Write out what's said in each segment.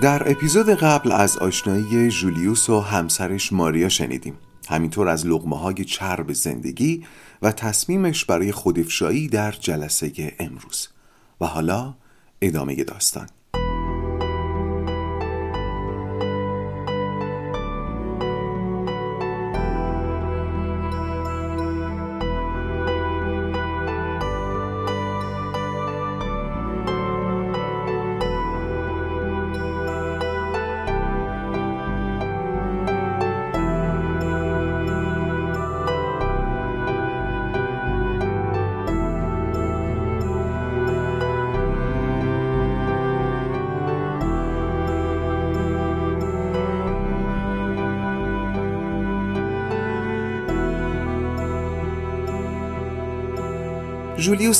در اپیزود قبل از آشنایی جولیوس و همسرش ماریا شنیدیم. همینطور از لغمه های چرب زندگی و تصمیمش برای خودفشایی در جلسه امروز. و حالا ادامه داستان.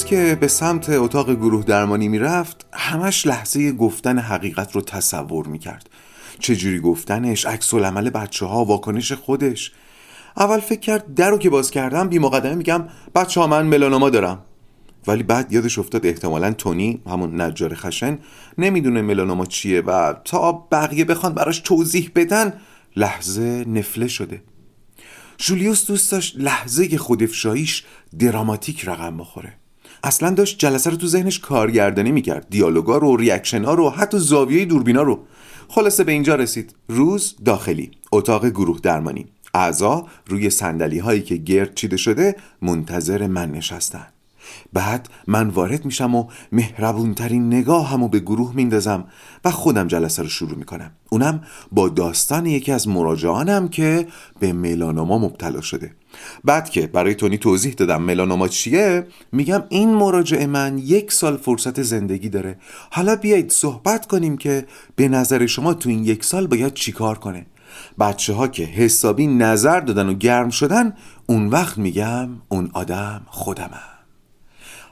که به سمت اتاق گروه درمانی می‌رفت همش لحظه گفتن حقیقت رو تصور می‌کرد. چجوری گفتنش؟ عکس العمل بچه ها واکنش خودش. اول فکر کرد در رو که باز کردم بی مقدمه میگم بچه ها من ملانوما دارم. ولی بعد یادش افتاد احتمالا تونی همون نجار خشن نمی‌دونه ملانوما چیه و تا بقیه بخوان براش توضیح بدن لحظه نفله شده. جولیوس دوست داشت لحظه خودفشاییش دراماتیک رقم بخوره. اصلا داشت جلسه رو تو ذهنش کارگردانی می‌کرد. دیالوگا رو ریاکشن رو حتی زاویه دوربینا رو. خلاصه به اینجا رسید. روز داخلی. اتاق گروه درمانی. اعضا روی سندلی هایی که گرد چیده شده منتظر من نشستن. بعد من وارد میشم و مهربونترین نگاه همو به گروه میندازم و خودم جلسه رو شروع می‌کنم. اونم با داستان یکی از مراجعانم که به ملانوما مبتلا شده. بعد که برای تونی توضیح دادم ملانوما چیه میگم این مراجع من یک سال فرصت زندگی داره. حالا بیایید صحبت کنیم که به نظر شما تو این یک سال باید چیکار کنه. بچه ها که حسابی نظر دادن و گرم شدن اون وقت میگم اون آدم خودمم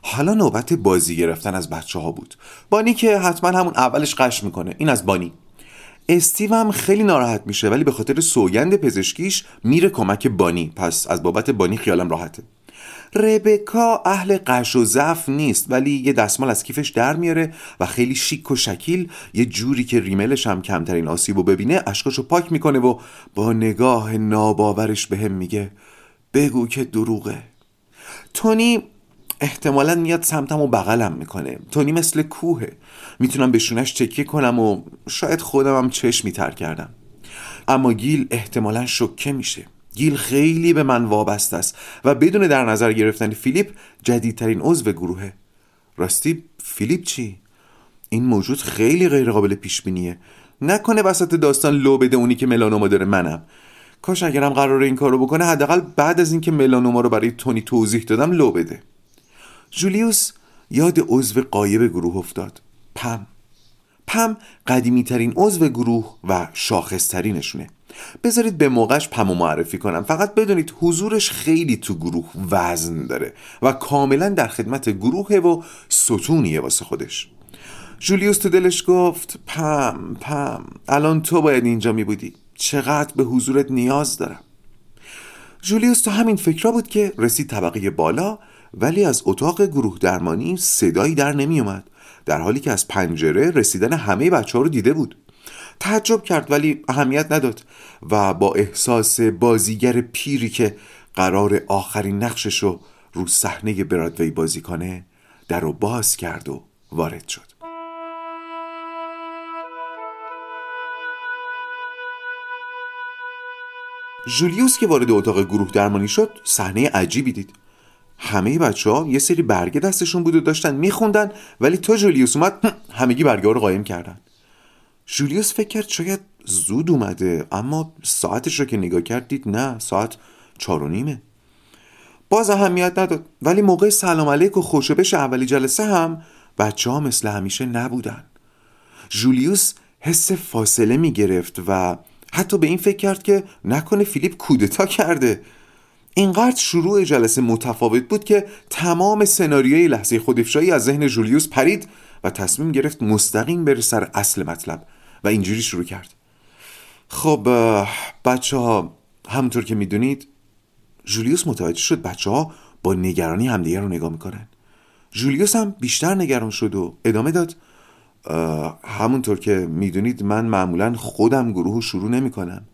حالا نوبت بازی گرفتن از بچه ها بود. بانی که حتما همون اولش قش می‌کنه. این از بانی. استیو هم خیلی ناراحت میشه ولی به خاطر سوگند پزشکیش میره کمک بانی. پس از بابت بانی خیالم راحته. ربکا اهل قش و ضعف نیست ولی یه دستمال از کیفش در میاره و خیلی شیک و شکیل یه جوری که ریملش هم کمترین آسیب و ببینه اشکاشو پاک می‌کنه و با نگاه ناباورش به هم میگه بگو که دروغه. تونی احتمالا میاد سمتم و بغلم می‌کنه. تونی مثل کوهه. می‌تونم بهشونش چکیه کنم و شاید خودم هم چشمی تر کردم. اما گیل احتمالا شکه میشه. گیل خیلی به من وابسته است و بدون در نظر گرفتن فیلیپ جدیدترین عضو گروهه. راستی فیلیپ چی؟ این موجود خیلی غیر قابل پیش بینیه نکنه وسط داستان لو بده اونی که ملانوما داره. منم. کاش اگرم قرار این کارو بکنه حداقل بعد از اینکه ملانوما رو برای تونی توضیح دادم لو بده. جولیوس یاد عضو قایب گروه افتاد. پم. پم قدیمی ترین عضو گروه و شاخصترینشونه. بذارید به موقعش پم معرفی کنم. فقط بدونید حضورش خیلی تو گروه وزن داره و کاملا در خدمت گروهه و ستونیه واسه خودش. جولیوس تو دلش گفت پم پم الان تو باید اینجا می بودی چقدر به حضورت نیاز دارم. جولیوس تو همین فکرها بود که رسید طبقه بالا ولی از اتاق گروه درمانی صدایی در نمی اومد در حالی که از پنجره رسیدن همه بچه ها رو دیده بود. تعجب کرد ولی اهمیت نداد و با احساس بازیگر پیری که قرار آخرین نقشش رو رو صحنه برادوی بازی کنه در رو باز کرد و وارد شد. جولیوس که وارد اتاق گروه درمانی شد صحنه عجیبی دید. همه بچه ها یه سری برگه دستشون بود و داشتن میخوندن ولی تا جولیوس اومد همگی برگه ها رو قایم کردن. جولیوس فکر کرد شاید زود اومده اما ساعتش رو که نگاه کرد دید نه ساعت چار و نیمه. باز اهمیت نداد ولی موقع سلام علیک و خوشبش اولی جلسه هم بچه ها مثل همیشه نبودن. جولیوس حس فاصله می گرفت و حتی به این فکر کرد که نکنه فیلیپ کودتا کرده. اینقدر شروع جلسه متفاوت بود که تمام سناریوی لحظه خودفشایی از ذهن جولیوس پرید و تصمیم گرفت مستقیم بره سر اصل مطلب و اینجوری شروع کرد. خب بچه ها همونطور که می‌دونید جولیوس متوجه شد بچه ها با نگرانی همدیگه رو نگاه می‌کنن. جولیوس هم بیشتر نگران شد و ادامه داد. همونطور که می‌دونید من معمولا خودم گروه شروع نمی کنم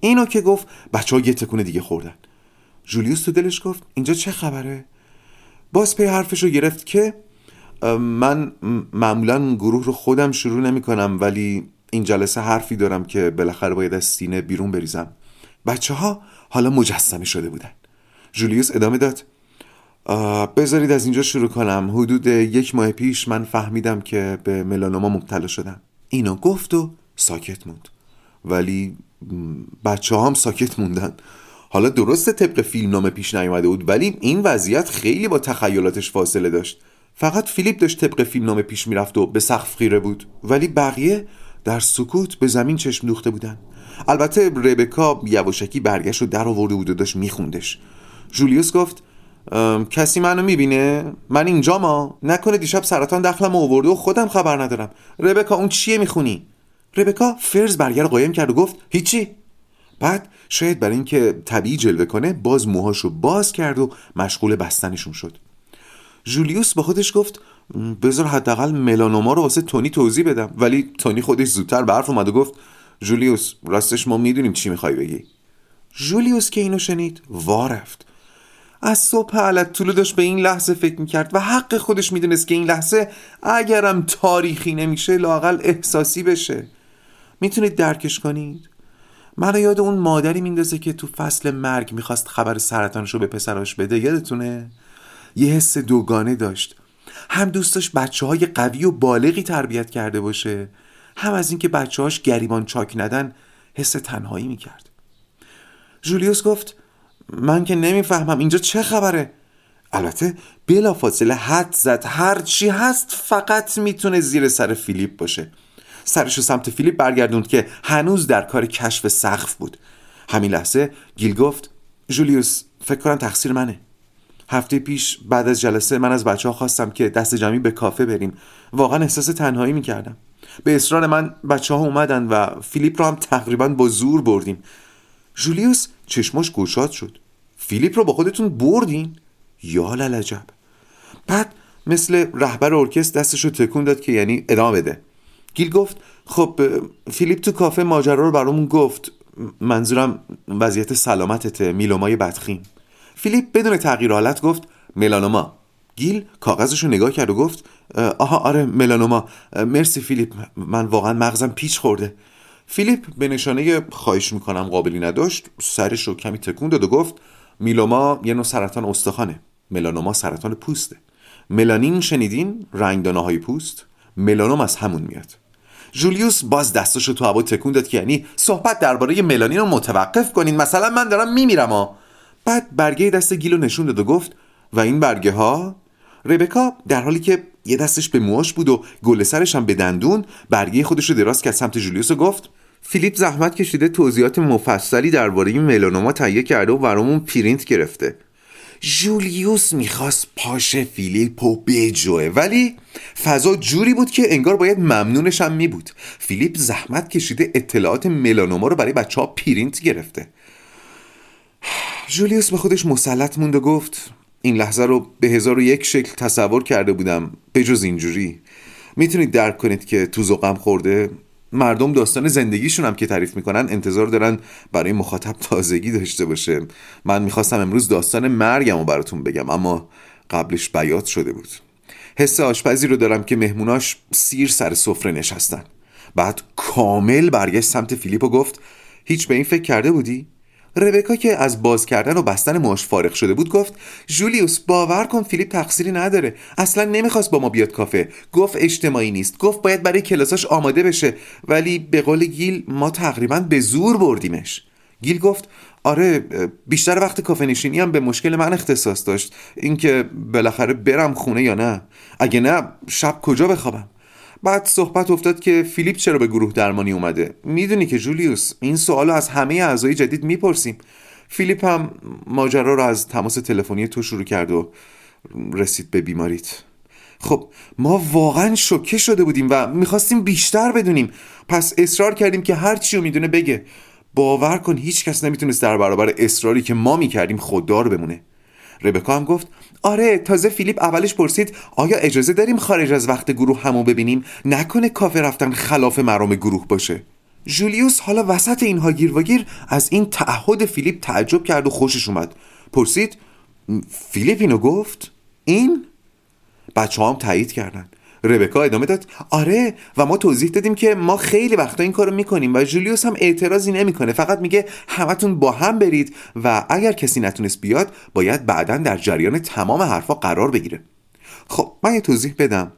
اینو که گفت بچه ها یه تکون دیگه خوردن. جولیوس تو دلش گفت اینجا چه خبره؟ باز پی حرفش رو گرفت که من معمولا گروه رو خودم شروع نمی کنم ولی این جلسه حرفی دارم که بالاخره باید از سینه بیرون بریزم. بچه ها حالا مجسمه شده بودن. جولیوس ادامه داد. بذارید از اینجا شروع کنم. حدود یک ماه پیش من فهمیدم که به ملانوما مبتلا شدم. اینو گفت و ساکت موند. ولی بچه هم ساکت موندن. حالا درسته طبق فیلم نامه پیش نیومده بود ولی این وضعیت خیلی با تخیلاتش فاصله داشت. فقط فیلیپ داشت طبق فیلم نامه پیش می‌رفت و به سقف خیره بود. ولی بقیه در سکوت به زمین چشم دوخته بودن. البته ربکا یواشکی برگشت و در آورده بود و داشت میخوندش. جولیوس گفت کسی منو می‌بینه؟ من اینجا ما. نکنه دیشب سرطان دخلم آورده و خودم خبر ندارم. ربکا اون چیه می‌خونی؟ ربکا فرز برگر قایم کرد و گفت هیچی. بعد شاید برای اینکه طبیعی جلوه کنه باز موهاشو باز کرد و مشغول بستنشون شد. جولیوس با خودش گفت بذار حداقل ملانوما رو واسه تونی توضیح بدم. ولی تونی خودش زودتر به حرف اومد و گفت جولیوس راستش ما می‌دونیم چی می‌خوای بگی. جولیوس که اینو شنید وارفت از صبح علت طولو داشت به این لحظه فکر می‌کرد و حق خودش می‌دونست که این لحظه اگرم تاریخی نمیشه لاقل احساسی بشه. می‌تونید درکش کنید؟ منو یاد اون مادری میندازه که تو فصل مرگ می‌خواست خبر سرطانش رو به پسراش بده یادتونه؟ یه حس دوگانه داشت. هم دوست داشت بچه های قوی و بالغی تربیت کرده باشه هم از اینکه بچه هاش گریبان چاک ندن حس تنهایی می‌کرد. جولیوس گفت من که نمی‌فهمم اینجا چه خبره. البته بلا فاصله حد زد. هر چی هست فقط می‌تونه زیر سر فیلیپ باشه. سرش سمت فیلیپ برگردوند که هنوز در کار کشف سقف بود. همین لحظه گیل گفت جولیوس فکر کنم تقصیر منه. هفته پیش بعد از جلسه من از بچه ها خواستم که دست جمعی به کافه بریم. واقعا احساس تنهایی می‌کردم. به اصرار من بچه ها اومدن و فیلیپ رو هم تقریبا با زور بردیم. جولیوس چشماش گشاد شد. فیلیپ رو با خودتون بردین؟ یا للعجب بعد مثل رهبر ارکستر دستش رو تکون داد که یعنی ادامه بده. گیل گفت خب فیلیپ تو کافه ماجرا رو برامون گفت. منظورم وضعیت سلامتته ملانومای بدخیم فیلیپ بدون تغییر حالت گفت ملانوما. گیل کاغذش رو نگاه کرد و گفت آها آره ملانوما. مرسی فیلیپ من واقعا مغزم پیچ خورده. فیلیپ به نشانه خواهش می‌کنم قابلی نداشت سرش رو کمی تکون داد و گفت میلوما یه نوع سرطان استخوانه. ملانوما سرطان پوسته. ملانین شنیدین؟ رنگدانه های پوست. ملانوم از همون میاد. جولیوس باز دستاشو تو هوا تکون داد که یعنی صحبت درباره ملانین رو متوقف کنین. مثلا من دارم میمیرم ها بعد برگه دست گیلو نشون داد و گفت و این برگه ها ربکا در حالی که یه دستش به موهاش بود و گل سرش هم به دندون برگه خودش رو دراز کرد سمت جولیوس و گفت فیلیپ زحمت کشیده توضیحات مفصلی درباره این ملانوما تهیه کرده و برامون پرینت گرفته. جولیوس می‌خواست پاشه فیلیپو بجوه ولی فضا جوری بود که انگار باید ممنونش هم می بود فیلیپ زحمت کشیده اطلاعات ملانوما رو برای بچه ها پرینت گرفته. جولیوس به خودش مسلط موند و گفت این لحظه رو به هزار و یک شکل تصور کرده بودم بجز اینجوری. می‌تونید درک کنید که تو زقم خورده مردم داستان زندگیشون هم که تعریف می‌کنن انتظار دارن برای مخاطب تازگی داشته باشه. من می‌خواستم امروز داستان مرگم رو براتون بگم اما قبلش بیات شده بود. حس آشپزی رو دارم که مهموناش سیر سر سفره نشستن. بعد کامل برگشت سمت فیلیپ و گفت هیچ به این فکر کرده بودی؟ ربکا که از باز کردن و بستن ماش فارغ شده بود گفت جولیوس باور کن فیلیپ تقصیری نداره. اصلا نمی‌خواست با ما بیاد کافه. گفت اجتماعی نیست. گفت باید برای کلاساش آماده بشه. ولی به قول گیل ما تقریبا به زور بردیمش. گیل گفت آره بیشتر وقت کافه نشینی هم به مشکل من اختصاص داشت. اینکه بالاخره برم خونه یا نه. اگه نه شب کجا بخوابم؟ بعد صحبت افتاد که فیلیپ چرا به گروه درمانی اومده؟ می‌دونی که جولیوس این سوال از همه اعضای جدید می‌پرسیم. فیلیپ هم ماجرا رو از تماس تلفنی تو شروع کرد و رسید به بیماریت. خب ما واقعا شوکه شده بودیم و می‌خواستیم بیشتر بدونیم. پس اصرار کردیم که هر چی می‌دونه بگه. باور کن هیچ کس نمی‌تونست در برابر اصراری که ما می‌کردیم خوددار بمونه. ربکا هم گفت آره تازه فیلیپ اولش پرسید آیا اجازه داریم خارج از وقت گروه همو ببینیم؟ نکنه کافه رفتن خلاف مرام گروه باشه. جولیوس حالا وسط اینها گیر از این تعهد فیلیپ تعجب کرد و خوشش اومد. پرسید فیلیپ اینو گفت؟ این؟ بچه هم تایید کردن. ربکا ادامه داد. آره و ما توضیح دادیم که ما خیلی وقتا این کارو می‌کنیم و جولیوس هم اعتراضی نمی‌کنه. فقط میگه همتون با هم برید و اگر کسی نتونست بیاد باید بعدا در جریان تمام حرفا قرار بگیره. خب من یه توضیح بدم.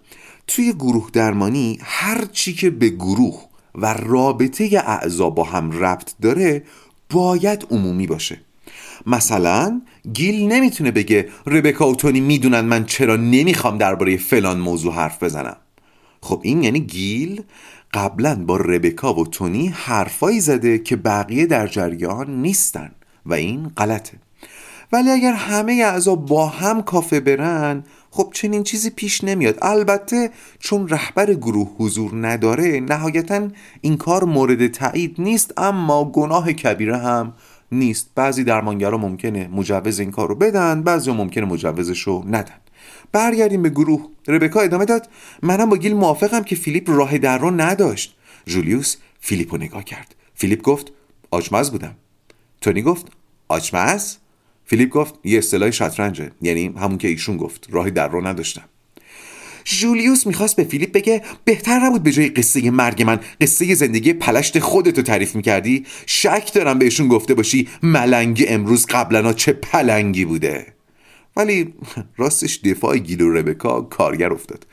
توی گروه درمانی هر چی که به گروه و رابطه اعضا با هم ربط داره باید عمومی باشه. مثلا گیل نمی‌تونه بگه ربکا و تونی می‌دونن من چرا نمی‌خوام درباره فلان موضوع حرف بزنم. خب این یعنی گیل قبلا با ربکا و تونی حرفایی زده که بقیه در جریان نیستن و این غلطه. ولی اگر همه اعضا با هم کافه برن خب چنین چیزی پیش نمیاد. البته چون رهبر گروه حضور نداره نهایتا این کار مورد تایید نیست اما گناه کبیره هم نیست. بعضی درمانگرا ممکنه مجوز این کار رو بدن بعضی ممکنه مجوزش رو ندن. برگردیم به گروه. ربکا ادامه داد. منم با گیل موافقم که فیلیپ راه در رو نداشت. جولیوس فیلیپ رو نگاه کرد. فیلیپ گفت آچمز بودم. تونی گفت آچمز فیلیپ گفت یه اصطلاح شطرنجه. یعنی همون که ایشون گفت. راهی در رو نداشتم. جولیوس می‌خواست به فیلیپ بگه بهتر نبود به جای قصه مرگ من قصه زندگی پلشت خودتو تعریف می‌کردی؟ شک دارم بهشون گفته باشی ملنگ امروز قبلا چه پلنگی بوده. ولی راستش دفاع گیل و ربکا کارگر افتاد.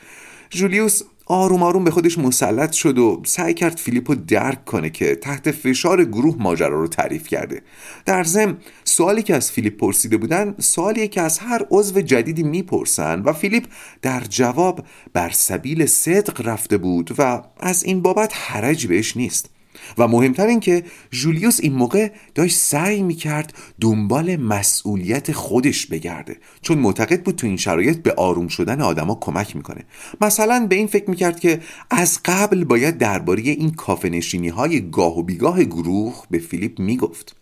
جولیوس آروم آروم به خودش مسلط شد و سعی کرد فیلیپ رو درک کنه که تحت فشار گروه ماجرا رو تعریف کرده. در ضمن سوالی که از فیلیپ پرسیده بودن سوالی که از هر عضو جدیدی می‌پرسن و فیلیپ در جواب بر سبیل صدق رفته بود و از این بابت حرجی بهش نیست. و مهمتر این که جولیوس این موقع داشت سعی می‌کرد دنبال مسئولیت خودش بگرده چون معتقد بود تو این شرایط به آروم شدن آدما کمک می‌کنه. مثلا به این فکر می‌کرد که از قبل باید درباره این کافه های گاه و بیگاه گروه به فیلیپ می‌گفت.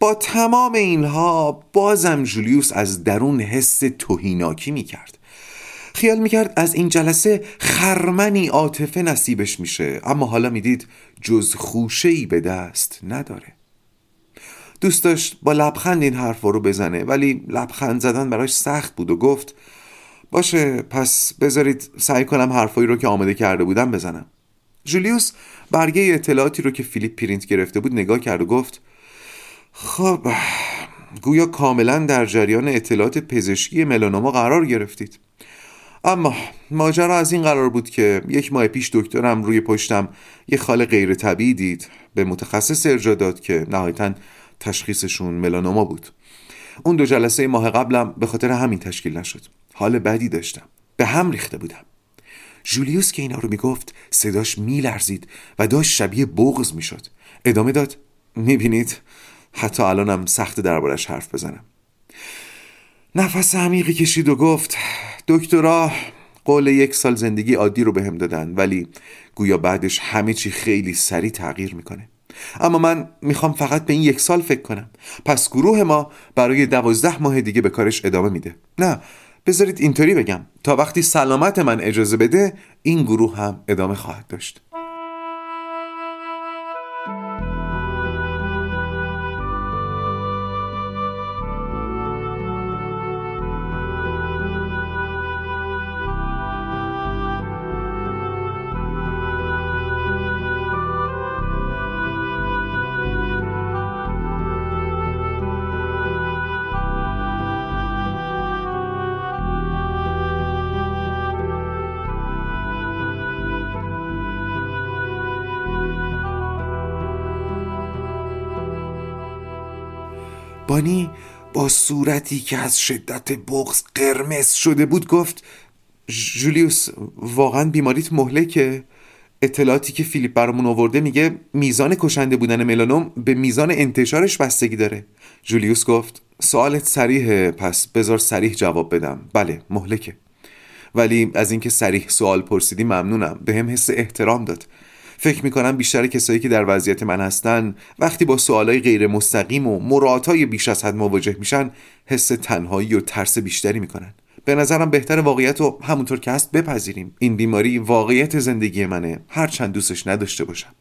با تمام اینها بازم جولیوس از درون حس توهیناکی می‌کرد. خیال می‌کرد از این جلسه خرمنی عاطفه نصیبش میشه. اما حالا می‌دید جز خوشهی به دست نداره. دوست داشت با لبخند این حرف رو بزنه ولی لبخند زدن براش سخت بود و گفت باشه پس بذارید سعی کنم حرفایی رو که آماده کرده بودم بزنم. جولیوس برگه اطلاعاتی رو که فیلیپ پرینت گرفته بود نگاه کرد و گفت خب گویا کاملا در جریان اطلاعات پزشکی ملانوما قرار گرفتید. اما ماجرا از این قرار بود که یک ماه پیش دکترم روی پشتم یه خال غیر طبیعی دید. به متخصص ارجا داد که نهایتا تشخیصشون ملانوما بود. اون دو جلسه ماه قبلم به خاطر همین تشکیل نشد. حال بدی داشتم. به هم ریخته بودم. جولیوس که اینا رو می‌گفت صداش میلرزید و داشت شبیه بغز می‌شد. ادامه داد می‌بینید حتی الانم سخت دربارش حرف بزنم. نفس عمیقی کشید و گفت دکترا قول یک سال زندگی عادی رو بهم هم دادن ولی گویا بعدش همه چی خیلی سریع تغییر می‌کنه. اما من می‌خوام فقط به این یک سال فکر کنم. پس گروه ما برای دوازده ماه دیگه به کارش ادامه میده. نه بذارید اینطوری بگم. تا وقتی سلامت من اجازه بده این گروه هم ادامه خواهد داشت. بانی با صورتی که از شدت بغز قرمز شده بود گفت جولیوس واقعا بیماریت مهلکه. اطلاعاتی که فیلیپ برامون آورده میگه میزان کشنده بودن ملانوم به میزان انتشارش بستگی داره. جولیوس گفت سوالت سریحه پس بذار سریح جواب بدم. بله مهلکه. ولی از اینکه سریح سوال پرسیدی ممنونم. به هم حس احترام داد. فکر می‌کنم بیشتر کسایی که در وضعیت من هستن وقتی با سوالای غیر مستقیم و مراتای بیش از حد مواجه میشن حس تنهایی و ترس بیشتری می‌کنن. به نظرم بهتر واقعیت رو همونطور که هست بپذیریم. این بیماری واقعیت زندگی منه. هر چند دوستش نداشته باشم.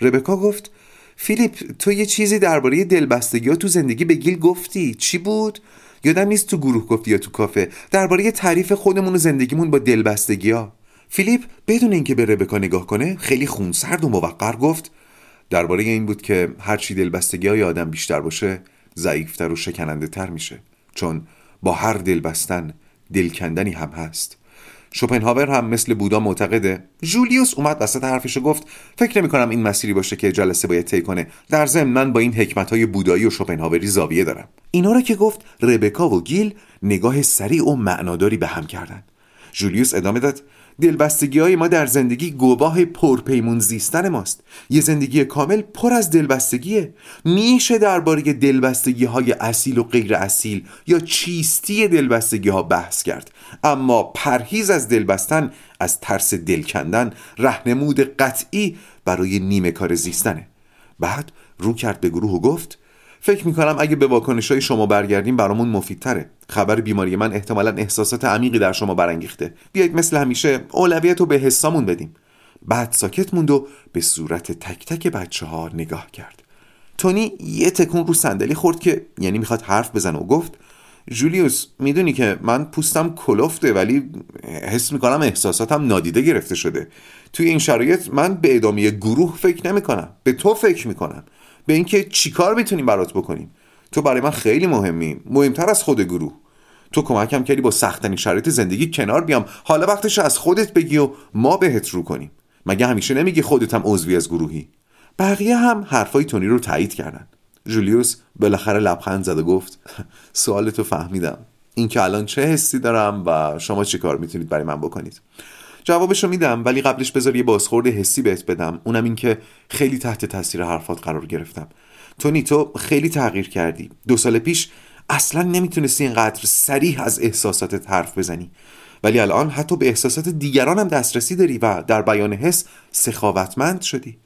ربکا گفت فیلیپ تو یه چیزی درباره دلبستگی ها تو زندگی به گیل گفتی. چی بود؟ یادم نیست تو گروه گفتی یا تو کافه. درباره تعریف خودمون و زندگیمون با دلبستگی ها. فیلیپ بدون اینکه به ربکا نگاه کنه خیلی خونسرد و موقر گفت درباره این بود که هرچی دلبستگی های آدم بیشتر باشه ضعیفتر و شکننده تر میشه چون با هر دل بستن دلکندنی هم هست. شوپنهاور هم مثل بودا معتقده. جولیوس اومد وسط حرفش و گفت فکر نمی کنم این مسیری باشه که جلسه باید طی کنه. در ضمن من با این حکمت های بودایی و شوپنهاوری زاویه دارم. اینا رو که گفت ربکا و گیل نگاه سریع و معناداری به هم کردن. جولیوس ادامه داد دلبستگی های ما در زندگی گواه پرپیمون زیستن ماست. یه زندگی کامل پر از دلبستگیه. میشه درباره دلبستگی های اصیل و غیر اصیل یا چیستی دلبستگی ها بحث کرد. اما پرهیز از دلبستن از ترس دل کندن رهنمود قطعی برای نیمه کار زیستنه. بعد رو کرد به گروه و گفت فکر می‌کنم اگه به واکنش های شما برگردیم برامون مفیدتره. خبر بیماری من احتمالا احساسات عمیقی در شما برانگیخته. بیایید مثل همیشه اولویت رو به حسامون بدیم. بعد ساکت موند و به صورت تک تک بچه ها نگاه کرد. تونی یه تکون رو صندلی خورد که یعنی می‌خواد حرف بزنه و گفت جولیوس می‌دونی که من پوستم کلفته ولی حس می‌کنم احساساتم نادیده گرفته شده. توی این شرایط من به ادامه گروه فکر نمی‌کنم. به تو فکر می‌کنم. به اینکه چیکار می‌تونیم برات بکنیم؟ تو برای من خیلی مهمی. مهمتر از خود گروه. تو کمکم کردی با سختترین شرایط زندگی کنار بیام. حالا وقتش از خودت بگی و ما بهت رو کنیم. مگه همیشه نمیگی خودت هم عضوی از گروهی؟ بقیه هم حرفای تونی رو تایید کردن. جولیوس بالاخره لبخند زد و گفت سوالتو فهمیدم. اینکه الان چه حسی دارم و شما چه کار می‌تونید برای من بکنید؟ جوابشو میدم ولی قبلش بذار یه بازخورد حسی بهت بدم. اونم این که خیلی تحت تاثیر حرفات قرار گرفتم. تونی تو خیلی تغییر کردی. دو سال پیش اصلا نمی‌تونستی اینقدر سریح از احساساتت حرف بزنی. ولی الان حتی به احساسات دیگران هم دسترسی داری و در بیان حس سخاوتمند شدی.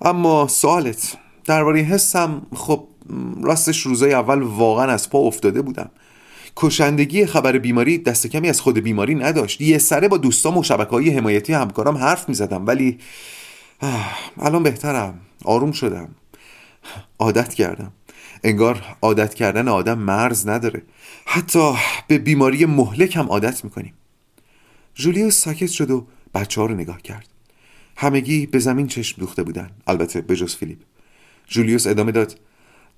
اما سوالت درباره حسم خب راستش روزای اول واقعا از پا افتاده بودم. کشندگی خبر بیماری دست کمی از خود بیماری نداشت. یه سره با دوستام و شبکه های حمایتی همکارام حرف می زدم ولی الان بهترم. آروم شدم. عادت کردم. انگار عادت کردن آدم مرز نداره. حتی به بیماری مهلک هم عادت می‌کنیم. جولیوس ساکت شد و بچه ها رو نگاه کرد. همگی به زمین چشم دوخته بودن. البته به جز فیلیپ. جولیوس ادامه داد.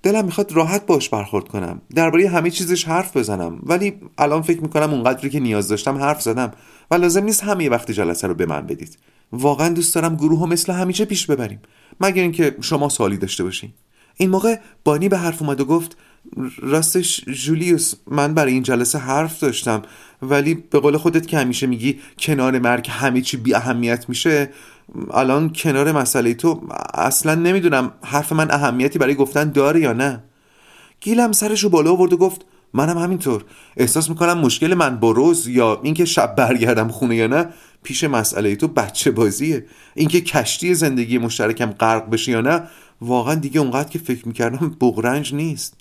دلم می‌خواد راحت باش برخورد کنم. درباره همه چیزش حرف بزنم. ولی الان فکر می‌کنم اونقدری که نیاز داشتم حرف زدم. و لازم نیست همه وقت جلسه رو به من بدید. واقعا دوست دارم گروه مثل همیشه پیش ببریم. مگر اینکه شما سوالی داشته باشین. این موقع بانی به حرف اومد و گفت راستش جولیوس من برای این جلسه حرف داشتم. ولی به قول خودت که همیشه میگی کنار مرگ همه چی بی اهمیت میشه الان کنار مسئله تو اصلا نمی‌دونم حرف من اهمیتی برای گفتن داره یا نه. گیلم سرش رو بالا آورد و گفت منم همینطور. احساس می‌کنم مشکل من با روز یا اینکه شب برگردم خونه یا نه پیش مسئله تو بچه بازیه. اینکه کشتی زندگی مشترکم غرق بشه یا نه واقعا دیگه اونقدر که فکر می‌کردم بغرنج نیست.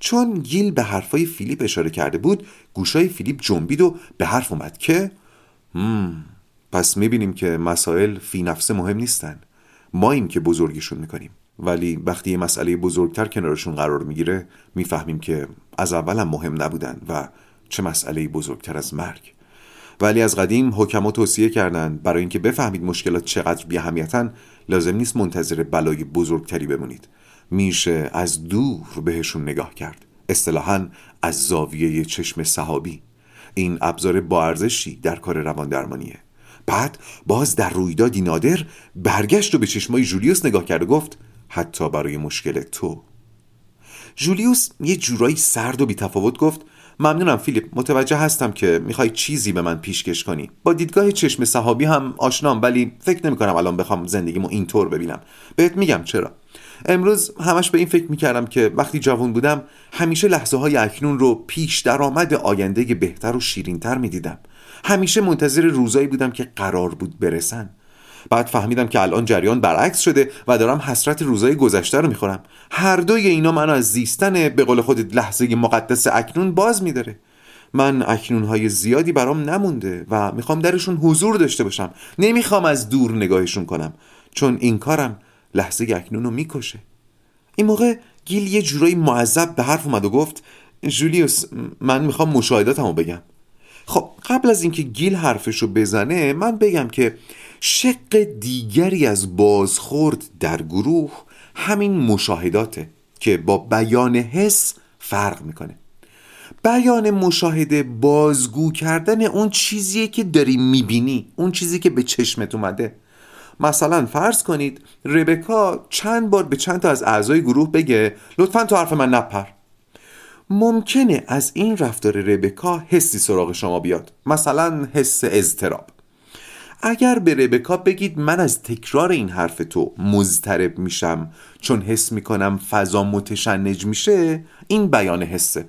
چون گیل به حرفای فیلیپ اشاره کرده بود گوشای فیلیپ جنبید و به حرف اومد که هم. پس می‌بینیم که مسائل فی نفسه مهم نیستن. ماییم که بزرگشون می‌کنیم. ولی وقتی یه مسئله بزرگتر کنارشون قرار می‌گیره می‌فهمیم که از اولم مهم نبودن و چه مسئله بزرگتر از مرگ. ولی از قدیم حکما توصیه کردند برای اینکه بفهمید مشکلات چقدر بیاهمیتن لازم نیست منتظر بلای بزرگتری بمونید. میشه از دور بهشون نگاه کرد. اصطلاحا از زاویه چشم صحابی. این ابزار با ارزشی در کار روان درمانیه بعد باز در رویدادی نادر برگشت و به چشمای جولیوس نگاه کرد و گفت حتی برای مشکل تو. جولیوس یه جورایی سرد و بیتفاوت گفت ممنونم فیلیپ متوجه هستم که می‌خوای چیزی به من پیشکش کنی. با دیدگاه چشم صحابی هم آشنام ولی فکر نمی کنم الان بخوام زندگیمو اینطور ببینم. بهت میگم چرا. امروز همش به این فکر می‌کردم که وقتی جوان بودم همیشه لحظه های اکنون رو پیش درآمد آینده بهتر و شیرینتر می‌دیدم. همیشه منتظر روزایی بودم که قرار بود برسن. بعد فهمیدم که الان جریان برعکس شده و دارم حسرت روزای گذشته رو می‌خورم. هر دوی اینا منو از زیستن به قول خودت لحظه مقدس اکنون باز میداره. من اکنونهای زیادی برام نمونده و می‌خوام درشون حضور داشته باشم. نمی‌خوام از دور نگاهشون کنم چون این کارم لحظه اکنون رو می‌کشه. این موقع گیل یه جورایی معذب به حرف اومد و گفت جولیوس من می‌خوام مشاهداتمو بگم. خب قبل از اینکه گیل حرفش رو بزنه من بگم که شق دیگری از بازخورد در گروه همین مشاهداته که با بیان حس فرق می‌کنه. بیان مشاهده بازگو کردن اون چیزیه که داری می‌بینی اون چیزی که به چشمت اومده. مثلا فرض کنید ربکا چند بار به چند تا از اعضای گروه بگه لطفا تو حرف من نپر. ممکنه از این رفتار ربکا حسی سراغ شما بیاد. مثلا حس اضطراب. اگر به ربکا بگید من از تکرار این حرف تو مضطرب میشم چون حس می‌کنم فضا متشنج میشه این بیان حسه.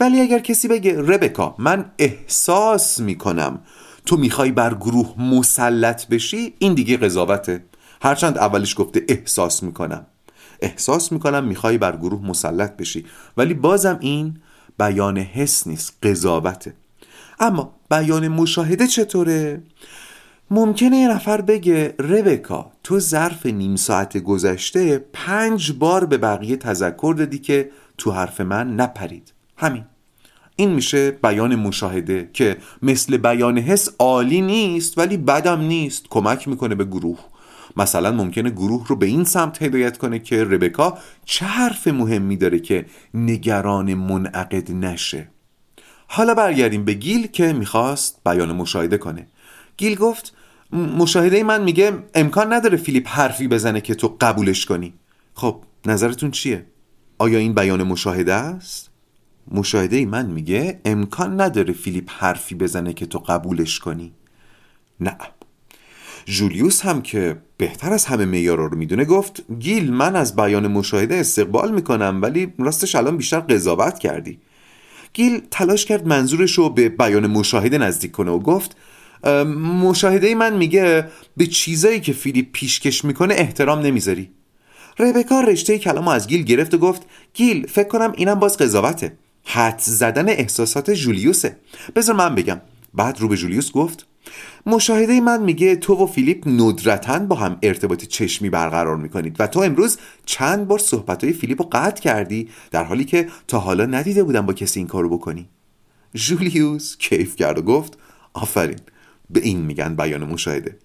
ولی اگر کسی بگه ربکا من احساس می‌کنم تو می‌خوای بر گروه مسلط بشی این دیگه قضاوته. هرچند اولش گفته احساس می‌کنم. احساس می‌کنم می‌خوای بر گروه مسلط بشی. ولی بازم این بیان حس نیست قضاوته. اما بیان مشاهده چطوره؟ ممکنه یه نفر بگه ربکا تو ظرف نیم ساعت گذشته پنج بار به بقیه تذکر دادی که تو حرف من نپرید. همین. این میشه بیان مشاهده که مثل بیان حس عالی نیست ولی بدم نیست. کمک می‌کنه به گروه. مثلا ممکنه گروه رو به این سمت هدایت کنه که ربکا چه حرف مهمی داره که نگران منعقد نشه. حالا برگردیم به گیل که می‌خواست بیان مشاهده کنه. گیل گفت مشاهده من میگه امکان نداره فیلیپ حرفی بزنه که تو قبولش کنی. خب نظرتون چیه؟ آیا این بیان مشاهده است؟ مشاهده من میگه امکان نداره فیلیپ حرفی بزنه که تو قبولش کنی. نه. جولیوس هم که بهتر از همه میارا رو می‌دونه گفت گیل من از بیان مشاهده استقبال می‌کنم ولی راستش الان بیشتر قضاوت کردی. گیل تلاش کرد منظورش رو به بیان مشاهده نزدیک کنه و گفت مشاهده من میگه به چیزایی که فیلیپ پیشکش می‌کنه احترام نمی‌ذاری. ربکا رشته کلامو از گیل گرفت و گفت گیل فکر کنم اینم باز قضاوته. حد زدن احساسات جولیوسه بذار من بگم. بعد رو به جولیوس گفت مشاهده من میگه تو و فیلیپ ندرتا با هم ارتباط چشمی برقرار می‌کنید و تو امروز چند بار صحبت های فیلیپ رو قطع کردی در حالی که تا حالا ندیده بودم با کسی این کارو بکنی. جولیوس کیف کرد و گفت آفرین به این میگن بیان مشاهده.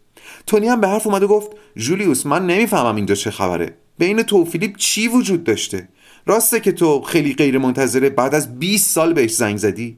تونی هم به حرف اومد و گفت جولیوس من نمی‌فهمم اینجا چه خبره. بین تو و فیلیپ چی وجود داشته؟ راسته که تو خیلی غیر منتظره بعد از 20 سال بهش زنگ زدی؟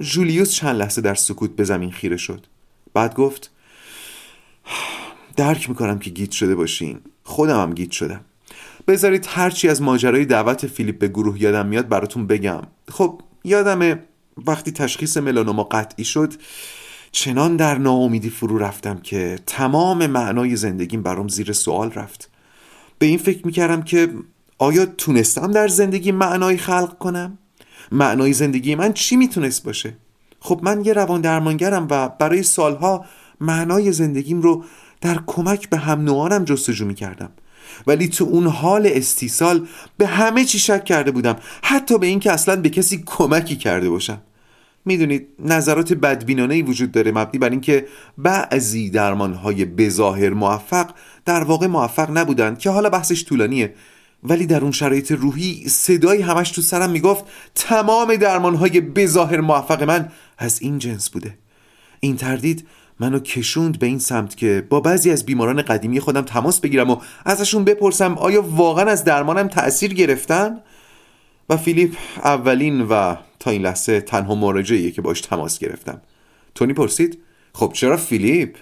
جولیوس چند لحظه در سکوت به زمین خیره شد. بعد گفت درک می‌کنم که گیت شده باشین. خودم هم گیت شدم. بذارید هرچی از ماجرای دعوت فیلیپ به گروه یادم میاد براتون بگم. خب یادمه وقتی تشخیص ملانوما قطعی شد چنان در ناامیدی فرو رفتم که تمام معنای زندگیم برام زیر سوال رفت. به این فکر می‌کردم که آیا تونستم در زندگی معنایی خلق کنم؟ معنای زندگی من چی می‌تونست باشه؟ خب من یه روان درمانگرم و برای سالها معنای زندگیم رو در کمک به هم نوعانم جستجو می‌کردم. ولی تو اون حال استیصال به همه چی شک کرده بودم. حتی به اینکه اصلا به کسی کمکی کرده باشم. می‌دونید نظرات بدبینانه وجود داره مبنی بر اینکه بعضی درمانهای بظاهر موفق در واقع موفق نبودند که حالا بحثش طولانیه. ولی در اون شرایط روحی صدایی همش تو سرم می‌گفت تمام درمانهای بظاهر موفق من از این جنس بوده این تردید منو کشوند به این سمت که با بعضی از بیماران قدیمی خودم تماس بگیرم و ازشون بپرسم آیا واقعا از درمانم تأثیر گرفتن؟ و فیلیپ اولین و تا این لحظه تنها مراجعیه که باش تماس گرفتم تونی پرسید خب چرا فیلیپ؟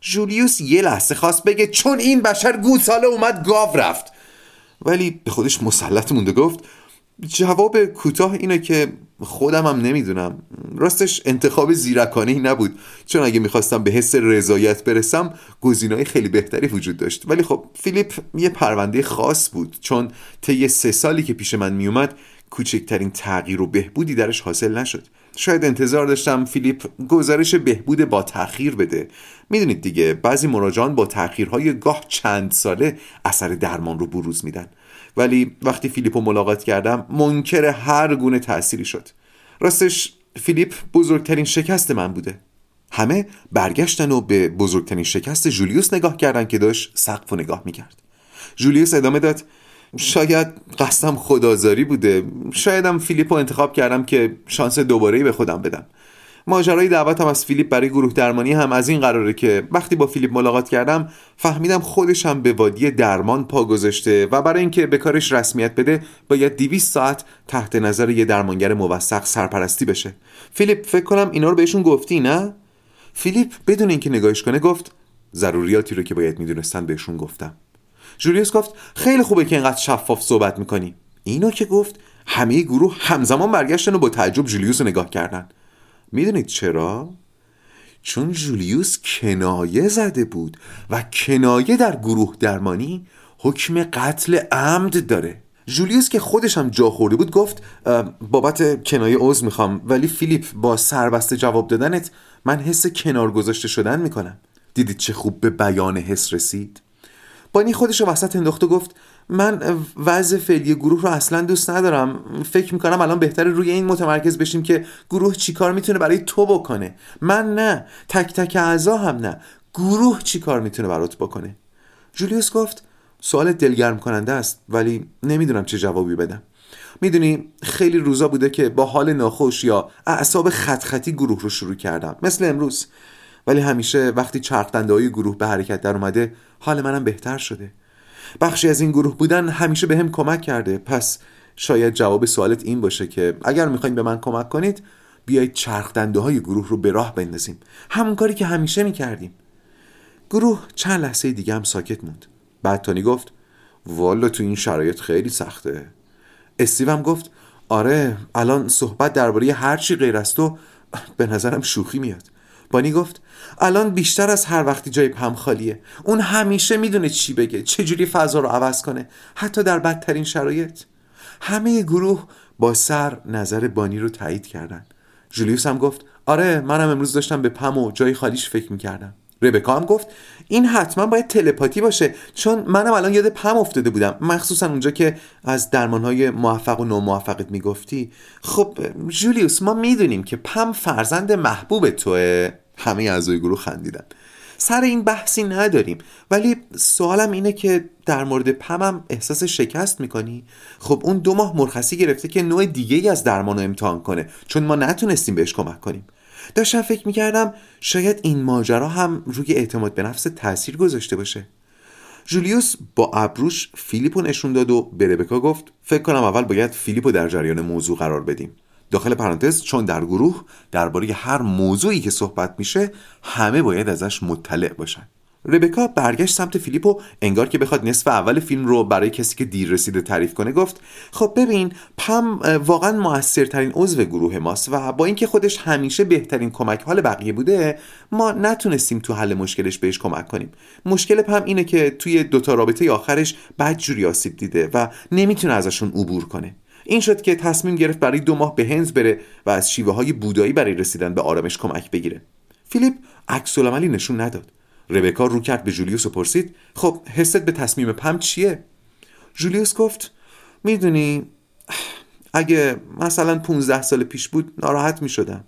جولیوس یه لحظه خواست بگه چون این بشر گوساله اومد گاو رفت ولی به خودش مسلط مونده گفت جواب کوتاه اینه که خودم هم نمی‌دونم. راستش انتخاب زیرکانه ای نبود. چون اگه می‌خواستم به حس رضایت برسم گزینه‌های خیلی بهتری وجود داشت. ولی خب فیلیپ یه پرونده خاص بود. چون طی سه سالی که پیش من میومد کوچکترین تغییر و بهبودی درش حاصل نشد. شاید انتظار داشتم فیلیپ گزارش بهبود با تأخیر بده. می‌دونید دیگه بعضی مراجعان با تأخیرهای گاه چند ساله اثر درمان رو بروز میدن. ولی وقتی فیلیپ رو ملاقات کردم منکر هر گونه تأثیری شد. راستش فیلیپ بزرگترین شکست من بوده. همه برگشتن و به بزرگترین شکست جولیوس نگاه کردن که داشت سقف و نگاه می‌کرد. جولیوس ادامه داد شاید قصدم خودآزاری بوده. شایدم فیلیپ رو انتخاب کردم که شانس دوباره به خودم بدم. ماجرای دعوتم از فیلیپ برای گروه درمانی هم از این قراره که وقتی با فیلیپ ملاقات کردم فهمیدم خودش هم به وادی درمان پا گذاشته و برای اینکه به کارش رسمیت بده باید 200 ساعت تحت نظر یه درمانگر موثق سرپرستی بشه. فیلیپ فکر کنم اینا رو بهشون گفتی نه؟ فیلیپ بدون اینکه نگاهش کنه گفت ضروریاتی رو که باید می‌دونستن بهشون گفتم. جولیوس گفت خیلی خوبه که اینقدر شفاف صحبت می‌کنی. اینو که گفت همه گروه همزمان برگشتن و با تعجب جولیوس رو نگاه کردن. می‌دونید چرا؟ چون جولیوس کنایه زده بود و کنایه در گروه درمانی حکم قتل عمد داره. جولیوس که خودش هم جا خورده بود گفت بابت کنایه عوض می‌خوام ولی فیلیپ با سربسته جواب دادنت من حس کنار گذاشته شدن می‌کنم. دیدید چه خوب به بیان حس رسید؟ بانی خودش رو وسط انداخت و گفت من وضع فعلی گروه رو اصلا دوست ندارم. فکر می‌کنم الان بهتره روی این متمرکز بشیم که گروه چیکار می‌تونه برای تو بکنه. من نه تک تک اعضا هم نه. گروه چیکار می‌تونه برات بکنه؟ جولیوس گفت سوال دلگرم کننده است ولی نمی‌دونم چه جوابی بدم. می‌دونی خیلی روزا بوده که با حال ناخوش یا اعصاب خط خطی گروه رو شروع کردم. مثل امروز. ولی همیشه وقتی چرخدنده های گروه به حرکت در اومده حال منم بهتر شده. بخشی از این گروه بودن همیشه به هم کمک کرده. پس شاید جواب سوالت این باشه که اگر می‌خواین به من کمک کنید بیایید چرخدنده های گروه رو به راه بندازیم. همون کاری که همیشه می‌کردیم. گروه چند لحظه دیگه هم ساکت موند. بعد تونی گفت والا تو این شرایط خیلی سخته. استیو هم گفت آره الان صحبت درباره هر چی غیر از تو به نظرم شوخی میاد. بانی گفت الان بیشتر از هر وقتی جای پم خالیه. اون همیشه می‌دونه چی بگه چجوری فضا رو عوض کنه. حتی در بدترین شرایط. همه گروه با سر نظر بانی رو تایید کردن. جولیوس هم گفت آره منم امروز داشتم به پم و جای خالیش فکر می‌کردم. ربکا هم گفت این حتما باید تلپاتی باشه چون منم الان یاد پم افتاده بودم. مخصوصا اونجا که از درمانهای موفق و ناموفقت می‌گفتی. خب جولیوس ما می‌دونیم که پم فرزند محبوب توه. همه اعضای گروه خندیدن. سر این بحثی نداریم. ولی سوالم اینه که در مورد پمم احساس شکست می‌کنی؟ خب اون دو ماه مرخصی گرفته که نوع دیگه از درمان رو امتحان کنه. چون ما نتونستیم بهش کمک کنیم. داشتم فکر می‌کردم شاید این ماجرا هم روی اعتماد به نفس تاثیر گذاشته باشه. جولیوس با ابروش فیلیپو نشون داد و به گفت فکر کنم اول باید فیلیپو در جریان موضوع قرار بدیم. داخل پرانتز چون در گروه درباره هر موضوعی که صحبت میشه همه باید ازش مطلع باشن. ربکا برگشت سمت فیلیپ و انگار که بخواد نصف اول فیلم رو برای کسی که دیر رسیده تعریف کنه گفت خب ببین پم واقعا موثرترین عضو گروه ماست و با اینکه خودش همیشه بهترین کمک حال بقیه بوده ما نتونستیم تو حل مشکلش بهش کمک کنیم. مشکل پم اینه که توی دوتا رابطه آخرش بدجوری آسیب دیده و نمی‌تونه ازشون عبور کنه. این شد که تصمیم گرفت برای دو ماه به هنز بره و از شیوه های بودایی برای رسیدن به آرامش کمک بگیره. فیلیپ عکس نشون نداد. ربکا رو کرد به جولیوس و پرسید خب حست به تصمیم پم چیه؟ جولیوس گفت می‌دونی اگه مثلا 15 سال پیش بود ناراحت می شدم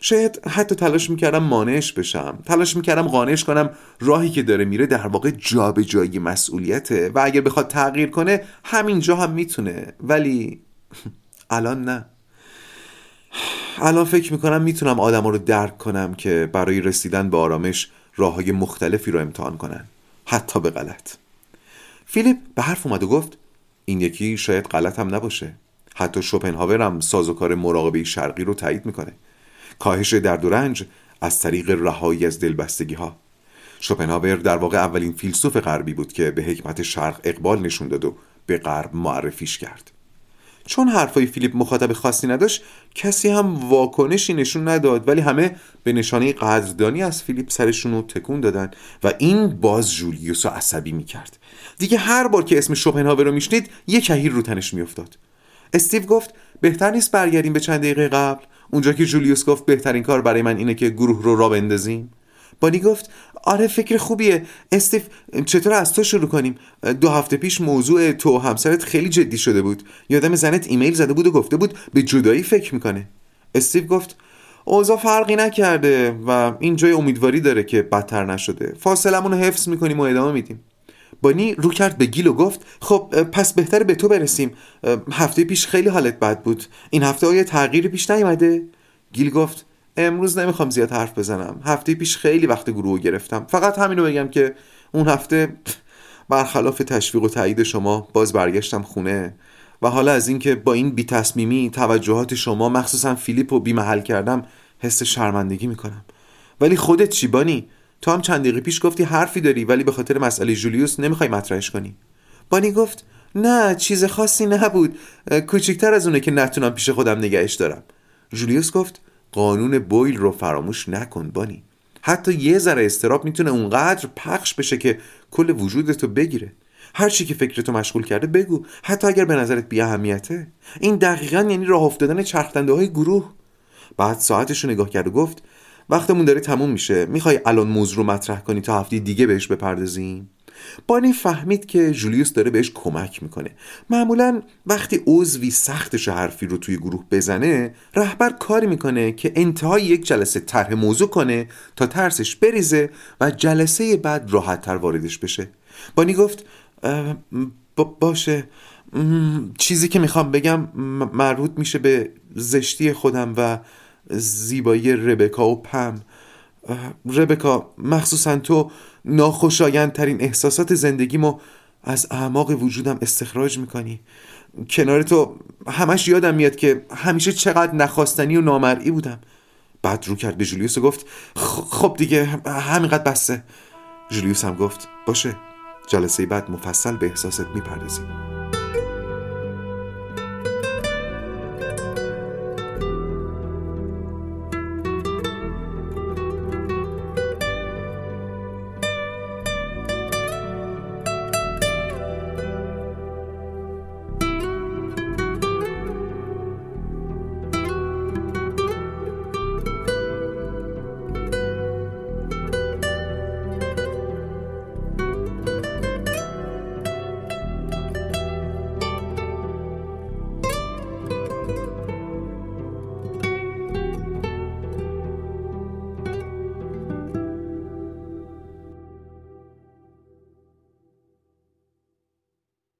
شاید حتی تلاش می‌کردم مانعش بشم. تلاش می‌کردم قانعش کنم راهی که داره میره در واقع جابجایی مسئولیته و اگر بخواد تغییر کنه همینجا هم می‌تونه. ولی الان نه. الان فکر می‌کنم می‌تونم آدم رو درک کنم که برای رسیدن به آرامش راه های مختلفی رو امتحان کنن. حتی به غلط. فیلیپ به حرف اومد و گفت این یکی شاید غلط هم نباشه. حتی شوپنهاور هم سازوکار مراقبه شرقی رو تایید می‌کنه. کاهش درد و رنج از طریق رهایی از دلبستگی ها شوپنهاور در واقع اولین فیلسوف غربی بود که به حکمت شرق اقبال نشون داد و به غرب معرفیش کرد. چون حرفای فیلیپ مخاطب خاصی نداشت کسی هم واکنشی نشون نداد ولی همه به نشانه قدردانی از فیلیپ سرشون رو تکون دادن و این باز جولیوس رو عصبی می‌کرد. دیگه هر بار که اسم شوپنهاور رو میشنید یه کهیر رو تنش میافتاد. استیو گفت بهتر نیست برگردیم به چند دقیقه قبل؟ اونجا که جولیوس گفت بهترین کار برای من اینه که گروه رو را بندازیم. بانی گفت آره فکر خوبیه. استیف چطور از تو شروع کنیم؟ دو هفته پیش موضوع تو و همسرت خیلی جدی شده بود. یادم زنت ایمیل زده بود و گفته بود به جدایی فکر می‌کنه. استیو گفت اوضاع فرقی نکرده و این جای امیدواری داره که بدتر نشده. فاصلمون رو حفظ می‌کنیم و ادامه میدیم. بانی رو کرد به گیل و گفت خب پس بهتر به تو برسیم. هفته پیش خیلی حالت بد بود. این هفته آیا تغییری پیش نیومده گیل گفت امروز نمی‌خوام زیاد حرف بزنم. هفته پیش خیلی وقت گروه گرفتم. فقط همینو بگم که اون هفته برخلاف تشویق و تایید شما باز برگشتم خونه و حالا از اینکه با این بی تصمیمی توجهات شما مخصوصا فیلیپ رو بیمحل کردم حس شرمندگی می‌کنم. ولی خودت چی بانی؟ تو هم چند دقیقه پیش گفتی حرفی داری ولی به خاطر مسئله جولیوس نمی‌خوای مطرحش کنی. بانی گفت نه چیز خاصی نبود. کوچکتر از اونه که نتونم پیش خودم نگهش دارم. جولیوس گفت قانون بویل رو فراموش نکن بانی. حتی یه ذره استراب می‌تونه اونقدر پخش بشه که کل وجودتو بگیره. هر چی که فکرتو مشغول کرده بگو. حتی اگر به نظرت بی اهمیته این دقیقا یعنی راه افتادن چرخدنده های گروه. بعد ساعتش رو نگاه کرد و گفت وقتمون داره تموم میشه. می‌خوای الان موضوع رو مطرح کنی تا هفته دیگه بهش بپردازیم؟ بانی فهمید که جولیوس داره بهش کمک می‌کنه. معمولا وقتی عضوی سختش حرفی رو توی گروه بزنه رهبر کاری می‌کنه که انتهای یک جلسه طرح موضوع کنه تا ترسش بریزه و جلسه بعد راحت واردش بشه. بانی گفت باشه. چیزی که می‌خوام بگم مربوط میشه به زشتی خودم و زیبایی ربکا و پم. ربکا مخصوصا تو ناخوشایندترین احساسات زندگیمو از اعماق وجودم استخراج می‌کنی. کنار تو همش یادم میاد که همیشه چقدر نخواستنی و نامرئی بودم. بعد رو کرد به جولیوس و گفت خب دیگه همینقدر بسته. جولیوس هم گفت باشه جلسه بعد مفصل به احساست می‌پردازیم.